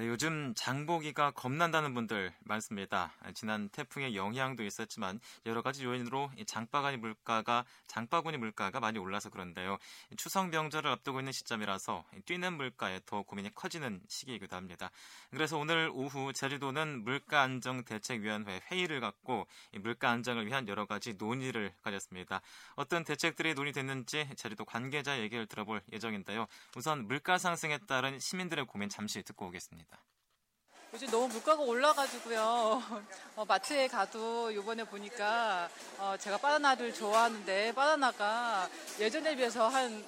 네, 요즘 장보기가 겁난다는 분들 많습니다. 지난 태풍의 영향도 있었지만 여러 가지 요인으로 장바구니 물가가 장바구니 물가가 많이 올라서 그런데요. 추석 명절을 앞두고 있는 시점이라서 뛰는 물가에 더 고민이 커지는 시기이기도 합니다. 그래서 오늘 오후 제주도는 물가 안정 대책위원회 회의를 갖고 물가 안정을 위한 여러 가지 논의를 가졌습니다. 어떤 대책들이 논의됐는지 제주도 관계자 얘기를 들어볼 예정인데요. 우선 물가 상승에 따른 시민들의 고민 잠시 듣고 오겠습니다. 요즘 너무 물가가 올라가지고요. 어, 마트에 가도 요번에 보니까 어, 제가 바나나를 좋아하는데 바나나가 예전에 비해서 한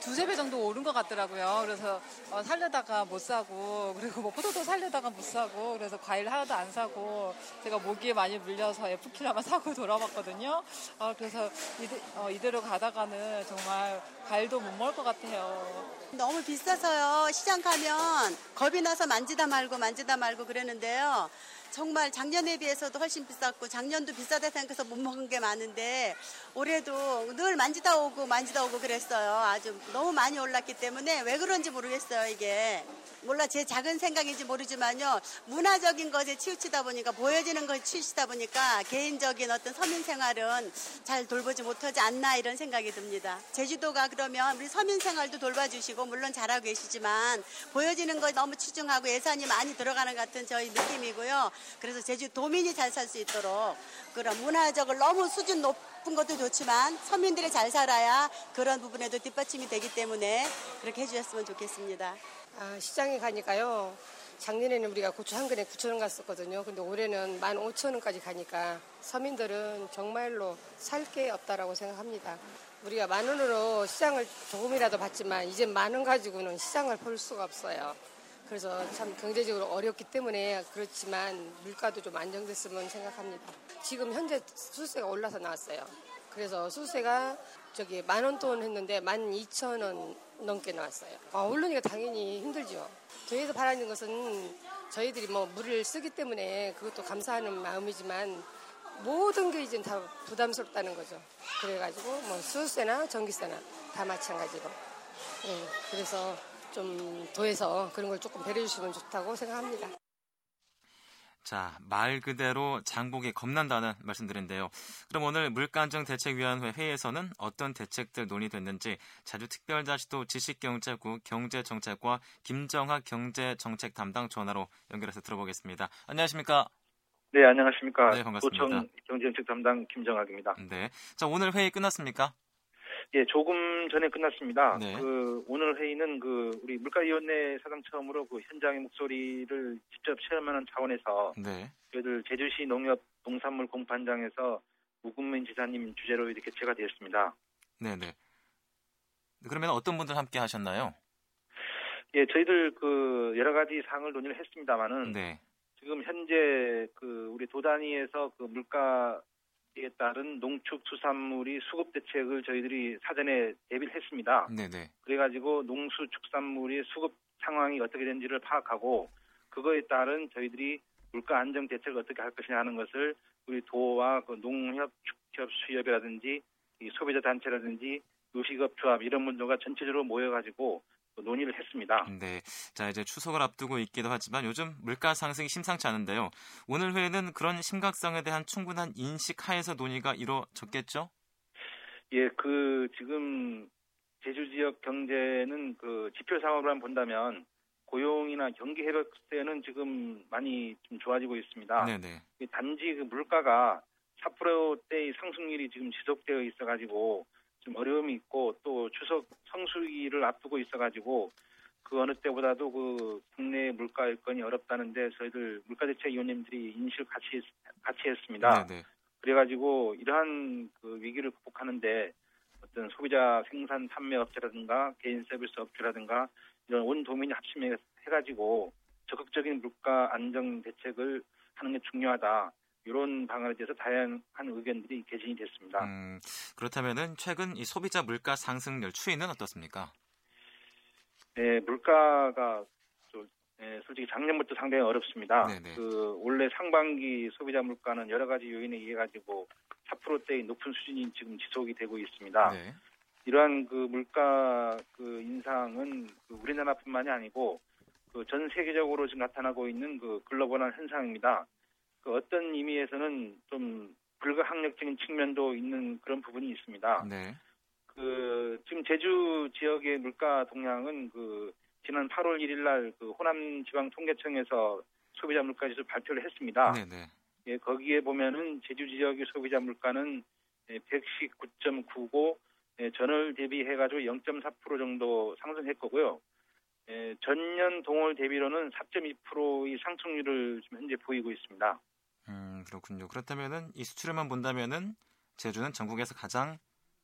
두세 배 정도 오른 것 같더라고요. 그래서 어, 살려다가 못 사고 그리고 뭐 포도도 살려다가 못 사고 그래서 과일 하나도 안 사고 제가 모기에 많이 물려서 에프킬라만 사고 돌아왔거든요. 어, 그래서 이대, 어, 이대로 가다가는 정말 과일도 못 먹을 것 같아요. 너무 비싸서요. 시장 가면 겁이 나서 만지다 말고 만지다 말고 그러는데요. 정말 작년에 비해서도 훨씬 비쌌고 작년도 비싸다 생각해서 못 먹은 게 많은데 올해도 늘 만지다 오고 만지다 오고 그랬어요. 아주 너무 많이 올랐기 때문에 왜 그런지 모르겠어요, 이게. 몰라 제 작은 생각인지 모르지만요. 문화적인 것에 치우치다 보니까 보여지는 것에 치우치다 보니까 개인적인 어떤 서민 생활은 잘 돌보지 못하지 않나 이런 생각이 듭니다. 제주도가 그러면 우리 서민 생활도 돌봐주시고 물론 잘하고 계시지만 보여지는 것 너무 치중하고 예산이 많이 들어가는 같은 저희 느낌이고요. 그래서 제주 도민이 잘 살 수 있도록 그런 문화적으로 너무 수준 높은 것도 좋지만 서민들이 잘 살아야 그런 부분에도 뒷받침이 되기 때문에 그렇게 해주셨으면 좋겠습니다. 아, 시장에 가니까요. 작년에는 우리가 고추 한 근에 9천 원 갔었거든요. 근데 올해는 15,000원까지 가니까 서민들은 정말로 살 게 없다라고 생각합니다. 우리가 만 원으로 시장을 조금이라도 봤지만 이제 만 원 가지고는 시장을 볼 수가 없어요. 그래서 참 경제적으로 어렵기 때문에 그렇지만 물가도 좀 안정됐으면 생각합니다. 지금 현재 수세가 올라서 나왔어요. 그래서 수세가 저기 만 원 돈 했는데 만 이천 원 넘게 나왔어요. 아, 오르니까 당연히 힘들죠. 저희에서 바라는 것은 저희들이 뭐 물을 쓰기 때문에 그것도 감사하는 마음이지만 모든 게 이제 다 부담스럽다는 거죠. 그래가지고 뭐 수세나 전기세나 다 마찬가지로. 네, 그래서 좀 더해서 그런 걸 조금 배려해 주시면 좋다고 생각합니다. 자, 말 그대로 장복이 겁난다는 말씀드린데요. 그럼 오늘 물가안정 대책위원회 회의에서는 어떤 대책들 논의됐는지 자주 특별자치도 지식경제국 경제정책과 김정학 경제정책 담당 전화로 연결해서 들어보겠습니다. 안녕하십니까? 네, 안녕하십니까? 네, 반갑습니다. 도청 경제정책 담당 김정학입니다. 네. 자, 오늘 회의 끝났습니까? 예, 조금 전에 끝났습니다. 네. 그 오늘 회의는 그 우리 물가위원회 사상 처음으로 그 현장의 목소리를 직접 체험하는 차원에서 네. 저희들 제주시 농협 농산물 공판장에서 우금민 지사님 주재로 이렇게 개최가 되었습니다. 네, 네. 그러면 어떤 분들 함께 하셨나요? 예, 저희들 그 여러 가지 사항을 논의를 했습니다만은 네. 지금 현재 그 우리 도 단위에서 그 물가 에 따른 농축수산물이 수급 대책을 저희들이 사전에 대비를 했습니다. 네, 네. 그래가지고 농수축산물의 수급 상황이 어떻게 되는지를 파악하고 그거에 따른 저희들이 물가 안정 대책을 어떻게 할 것이냐 하는 것을 우리 도와 그 농협, 축협, 수협이라든지 이 소비자 단체라든지 요식업 조합 이런 분들과 전체적으로 모여가지고 논의를 했습니다. 네. 자, 이제 추석을 앞두고 있기도 하지만 요즘 물가 상승이 심상치 않은데요. 오늘 회의는 그런 심각성에 대한 충분한 인식 하에서 논의가 이루어졌겠죠? 예, 그 지금 제주 지역 경제는 그 지표 상황으로만 본다면 고용이나 경기 회복세는 지금 많이 좀 좋아지고 있습니다. 네네. 단지 그 물가가 4%대의 상승률이 지금 지속되어 있어가지고 좀 어려움이 있고 또 추석 성수기를 앞두고 있어가지고 그 어느 때보다도 그 국내 물가 여건이 어렵다는데 저희들 물가대책위원님들이 인식을 같이 같이 했습니다. 네네. 그래가지고 이러한 그 위기를 극복하는데 어떤 소비자 생산 판매 업체라든가 개인 서비스 업체라든가 이런 온 도민이 합심해가지고 적극적인 물가 안정 대책을 하는 게 중요하다. 이런 방안에 대해서 다양한 의견들이 개진이 됐습니다. 음, 그렇다면은 최근 이 소비자 물가 상승률 추이는 어떻습니까? 네, 물가가 좀, 네, 솔직히 작년부터 상당히 어렵습니다. 네네. 그 원래 상반기 소비자 물가는 여러 가지 요인에 의해 가지고 4%대의 높은 수준이 지금 지속이 되고 있습니다. 네. 이러한 그 물가 그 인상은 그 우리나라뿐만이 아니고 그 전 세계적으로 지금 나타나고 있는 그 글로벌한 현상입니다. 그 어떤 의미에서는 좀 불가항력적인 측면도 있는 그런 부분이 있습니다. 네. 그 지금 제주 지역의 물가 동향은 그 지난 8월 1일 날그 호남 지방 통계청에서 소비자 물가지수 발표를 했습니다. 네, 네. 예, 거기에 보면은 제주 지역의 소비자 물가는 119.99 예, 전월 대비해가지고 0.4% 정도 상승했거고요. 예, 전년 동월 대비로는 4.2%의 상승률을 지금 현재 보이고 있습니다. 음, 그렇군요. 그렇다면은 이 수출에만 본다면은 제주는 전국에서 가장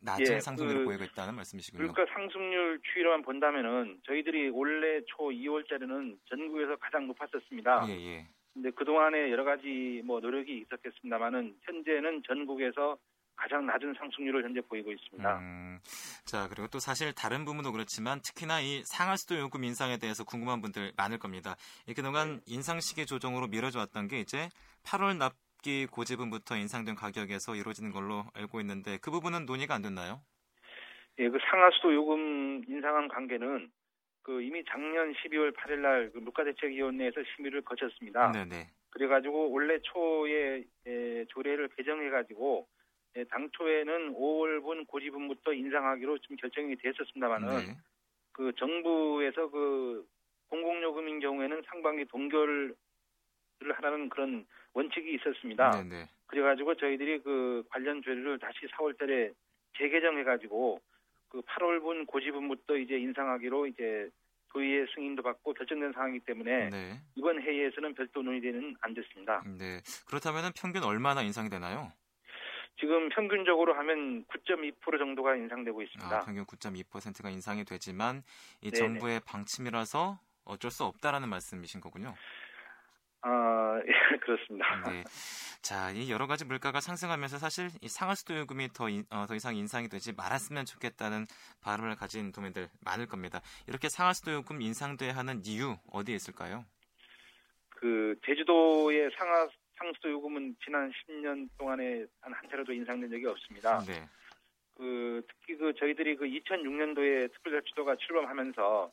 낮은 예, 상승률을 그 보이고 있다는 말씀이시군요. 물가 상승률 추이로만 본다면은 저희들이 올해 초 2월달에는 전국에서 가장 높았었습니다. 예, 예. 근데 그동안에 여러 가지 뭐 노력이 있었겠습니다만은 현재는 전국에서 가장 낮은 상승률을 현재 보이고 있습니다. 음, 자 그리고 또 사실 다른 부분도 그렇지만 특히나 이 상하수도 요금 인상에 대해서 궁금한 분들 많을 겁니다. 그동안 인상 시기 조정으로 미뤄져 왔던 게 이제 8월 납 기 고지분부터 인상된 가격에서 이루어지는 걸로 알고 있는데 그 부분은 논의가 안 됐나요? 예, 그 상하수도 요금 인상한 관계는 그 이미 작년 12월 8일 날 그 물가대책위원회에서 심의를 거쳤습니다. 네네. 그래가지고 올해 초에 예, 조례를 개정해가지고 예, 당초에는 5월분 고지분부터 인상하기로 좀 결정이 됐었습니다만은 네. 그 정부에서 그 공공요금인 경우에는 상반기 동결을 하라는 그런 원칙이 있었습니다. 네네. 그래가지고 저희들이 그 관련 조례를 다시 4월달에 재개정해가지고 그 8월분 고지분부터 이제 인상하기로 이제 도의회 승인도 받고 결정된 상황이기 때문에 네. 이번 회의에서는 별도 논의되는 안 됐습니다. 네. 그렇다면 평균 얼마나 인상이 되나요? 지금 평균적으로 하면 9.2% 정도가 인상되고 있습니다. 아, 평균 9.2%가 인상이 되지만 이 네네. 정부의 방침이라서 어쩔 수 없다라는 말씀이신 거군요. 아, 예, 그렇습니다. 네. 자, 이 여러 가지 물가가 상승하면서 사실 이 상하수도 요금이 더, 인- 어, 더 이상 인상이 되지 말았으면 좋겠다는 바람을 가진 도민들 많을 겁니다. 이렇게 상하수도 요금 인상돼야 하는 이유 어디에 있을까요? 그 제주도의 상하 상수도 요금은 지난 10년 동안에 한 한 차례도 인상된 적이 없습니다. 네. 그 특히 그 저희들이 그 2006년도에 특별자치도가 출범하면서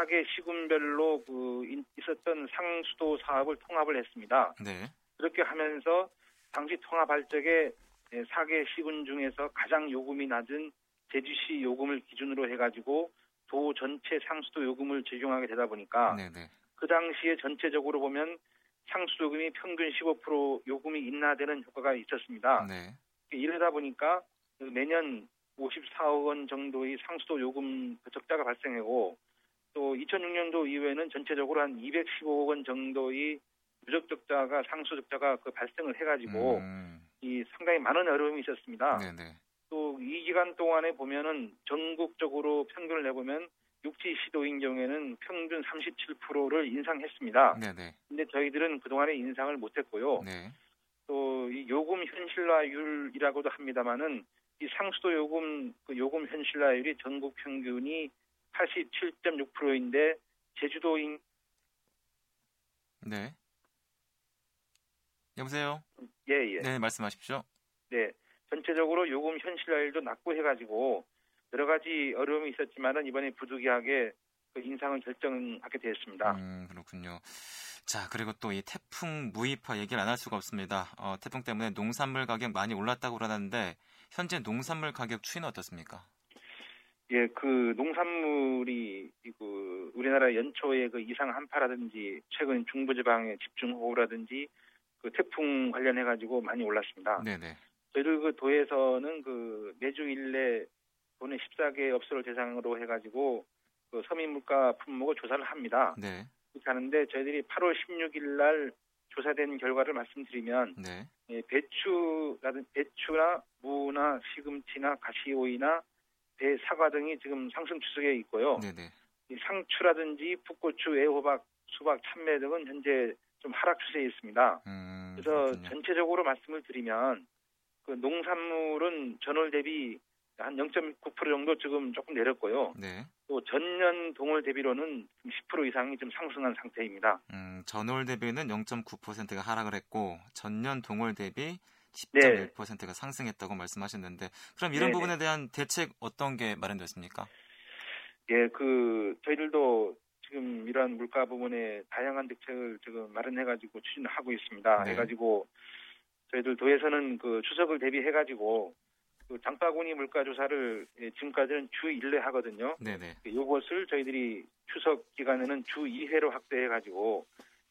사계 시군별로 그 인- 있었던 상수도 사업을 통합을 했습니다. 네. 그렇게 하면서 당시 통합 할 적에 예, 사계 시군 중에서 가장 요금이 낮은 제주시 요금을 기준으로 해가지고 도 전체 상수도 요금을 적용하게 되다 보니까 네, 네. 그 당시에 전체적으로 보면 상수도 요금이 평균 15% 요금이 인하되는 효과가 있었습니다. 네. 이러다 보니까 그 매년 54억 원 정도의 상수도 요금 그 적자가 발생하고 또 2006년도 이후에는 전체적으로 한 215억 원 정도의 누적 적자가 상수 적자가 그 발생을 해가지고 음, 이 상당히 많은 어려움이 있었습니다. 또 이 기간 동안에 보면은 전국적으로 평균을 내보면 육지 시도인 경우에는 평균 37%를 인상했습니다. 네, 네. 근데 저희들은 그동안에 인상을 못했고요. 네. 또이 요금 현실화율이라고도 합니다만은 이 상수도 요금 그 요금 현실화율이 전국 평균이 87.6%인데 제주도인 네. 여보세요? 예, 예. 네, 말씀하십시오. 네. 전체적으로 요금 현실화율도 낮고 해 가지고 여러 가지 어려움이 있었지만은 이번에 부득이하게 그 인상을 결정하게 되었습니다. 음, 그렇군요. 자, 그리고 또 이 태풍 무이파 얘기를 안 할 수가 없습니다. 어, 태풍 때문에 농산물 가격 많이 올랐다고 그러는데 현재 농산물 가격 추이는 어떻습니까? 예, 그 농산물이 그 우리나라 연초에 그 이상 한파라든지 최근 중부지방의 집중호우라든지 그 태풍 관련해 가지고 많이 올랐습니다. 네, 네. 저희들 그 도에서는 그 매주 일내 도내 14개 업소를 대상으로 해가지고 그 서민 물가 품목을 조사를 합니다. 네. 그렇게 하는데 저희들이 8월 16일 날 조사된 결과를 말씀드리면 네. 예, 배추라든 배추나 무나 시금치나 가시오이나 배, 사과 등이 지금 상승 추세에 있고요. 네, 네. 이 상추라든지 풋고추, 애호박, 수박, 참외 등은 현재 좀 하락 추세에 있습니다. 음, 그래서 그렇군요. 전체적으로 말씀을 드리면 그 농산물은 전월 대비 한 0.9% 정도 지금 조금 내렸고요. 네. 또 전년 동월 대비로는 10% 이상이 좀 상승한 상태입니다. 음, 전월 대비는 0.9%가 하락을 했고 전년 동월 대비 네. 10.1%가 상승했다고 말씀하셨는데 그럼 이런 네네. 부분에 대한 대책 어떤 게 마련됐습니까? 예, 그 저희들도 지금 이런 물가 부분에 다양한 대책을 지금 마련해가지고 추진하고 있습니다. 네. 해가지고 저희들 도에서는 그 추석을 대비해가지고 그 장바구니 물가 조사를 예, 지금까지는 주 1회 하거든요. 네네. 이것을 저희들이 추석 기간에는 주 2회로 확대해가지고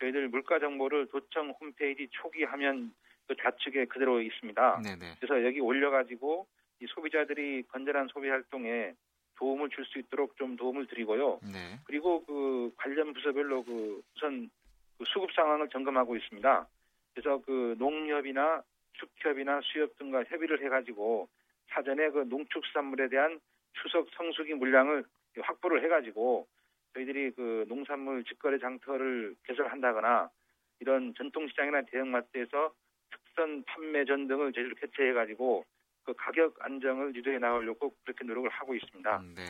저희들 물가 정보를 도청 홈페이지 초기 화면 그 좌측에 그대로 있습니다. 네네. 그래서 여기 올려가지고 이 소비자들이 건전한 소비 활동에 도움을 줄 수 있도록 좀 도움을 드리고요. 네. 그리고 그 관련 부서별로 그 우선 그 수급 상황을 점검하고 있습니다. 그래서 그 농협이나 축협이나 수협 등과 협의를 해가지고 사전에 그 농축산물에 대한 추석 성수기 물량을 확보를 해가지고 저희들이 그 농산물 직거래 장터를 개설한다거나 이런 전통시장이나 대형마트에서 특선 판매전 등을 저희들 개최해가지고 그 가격 안정을 유도해 나가려고 그렇게 노력을 하고 있습니다. 음, 네.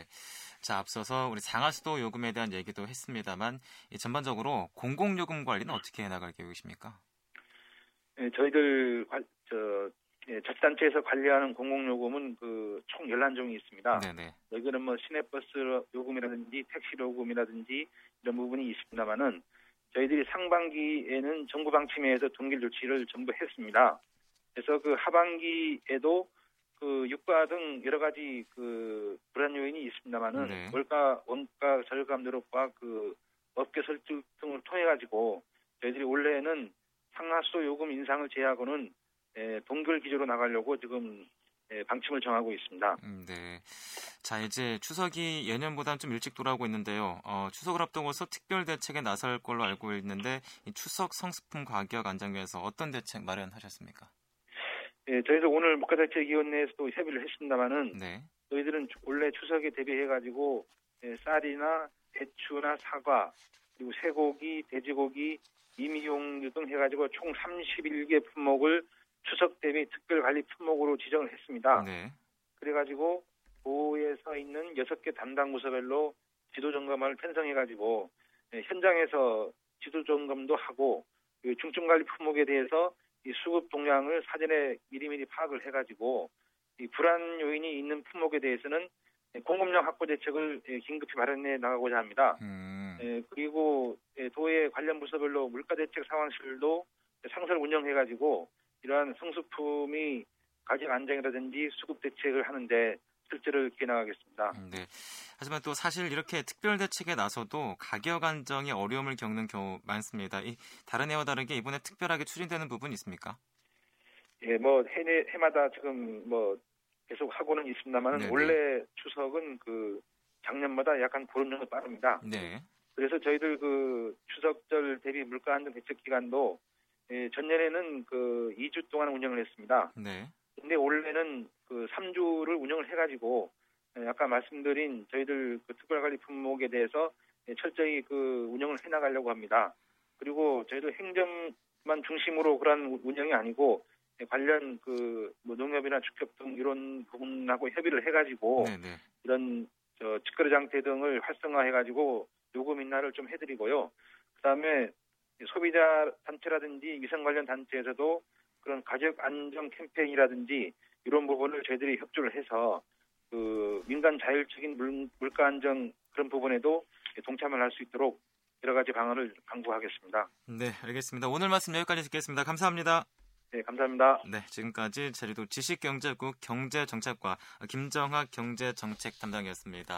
자, 앞서서 우리 장하수도 요금에 대한 얘기도 했습니다만 이 전반적으로 공공요금 관리는 어떻게 해 나갈 계획이십니까? 예, 저희들 관- 저 예, 자치단체에서 관리하는 공공요금은 그총 11종이 있습니다. 네네. 여기는 뭐 시내버스 요금이라든지 택시 요금이라든지 이런 부분이 있습니다만은 저희들이 상반기에는 정부 방침회에서 동결 조치를 전부 했습니다. 그래서 그 하반기에도 그 유가 등 여러 가지 그 불안 요인이 있습니다만은 네. 월가 원가 절감 노력과 그 업계 설득 등을 통해 가지고 저희들이 올해는 상하수 요금 인상을 제외하고는 에, 동결 기조로 나가려고 지금 에, 방침을 정하고 있습니다. 음, 네. 자, 이제 추석이 예년보다는 좀 일찍 돌아오고 있는데요. 어, 추석을 앞두고서 특별 대책에 나설 걸로 알고 있는데 이 추석 성수품 가격 안정 위해서 어떤 대책 마련하셨습니까? 예, 저희도 오늘 목가대책위원회에서도 협의를 했습니다만은 네. 저희들은 원래 추석에 대비해가지고 예, 쌀이나 배추나 사과 그리고 쇠고기, 돼지고기, 임이용유 등 해가지고 총 31개 품목을 추석 대비 특별관리 품목으로 지정을 했습니다. 네. 그래가지고 도에서 있는 6개 담당 부서별로 지도 점검을 편성해가지고 예, 현장에서 지도 점검도 하고 그 중증 관리 품목에 대해서 이 수급 동향을 사전에 미리미리 파악을 해가지고 이 불안 요인이 있는 품목에 대해서는 공급량 확보 대책을 예, 긴급히 마련해 나가고자 합니다. 음. 예, 그리고 예, 도의 관련 부서별로 물가 대책 상황실도 상설 운영해가지고 이러한 성수품이 가격 안정이라든지 수급 대책을 하는데 실제를 기해 나가겠습니다. 음, 네. 하지만 또 사실 이렇게 특별 대책에 나서도 가격 안정에 어려움을 겪는 경우 많습니다. 이 다른 해와 다르게 이번에 특별하게 추진되는 부분 있습니까? 예, 뭐 해내 해마다 지금 뭐 계속 하고는 있습니다만. 원래 추석은 그 작년마다 약간 보름 정도 빠릅니다. 네. 그래서 저희들 그 추석절 대비 물가 안정 대책 기간도 예, 전년에는 그 2주 동안 운영을 했습니다. 네. 근데 올해는 그 3주를 운영을 해가지고 예, 아까 말씀드린 저희들 그 특별관리 품목에 대해서 예, 철저히 그 운영을 해나가려고 합니다. 그리고 저희도 행정만 중심으로 그런 운영이 아니고 예, 관련 그뭐 농협이나 축협 등 이런 부분하고 협의를 해가지고 네, 네. 이런 저 직거래 장터 등을 활성화해가지고 요금 인하를 좀 해드리고요. 그다음에 소비자 단체라든지 위생 관련 단체에서도 그런 가격 안정 캠페인이라든지 이런 부분을 저희들이 협조를 해서 그 민간 자율적인 물, 물가 안정 그런 부분에도 동참을 할 수 있도록 여러 가지 방안을 강구하겠습니다. 네, 알겠습니다. 오늘 말씀 여기까지 듣겠습니다. 감사합니다. 네, 감사합니다. 네, 지금까지 제주도 지식경제국 경제정책과 김정학 경제정책 담당이었습니다.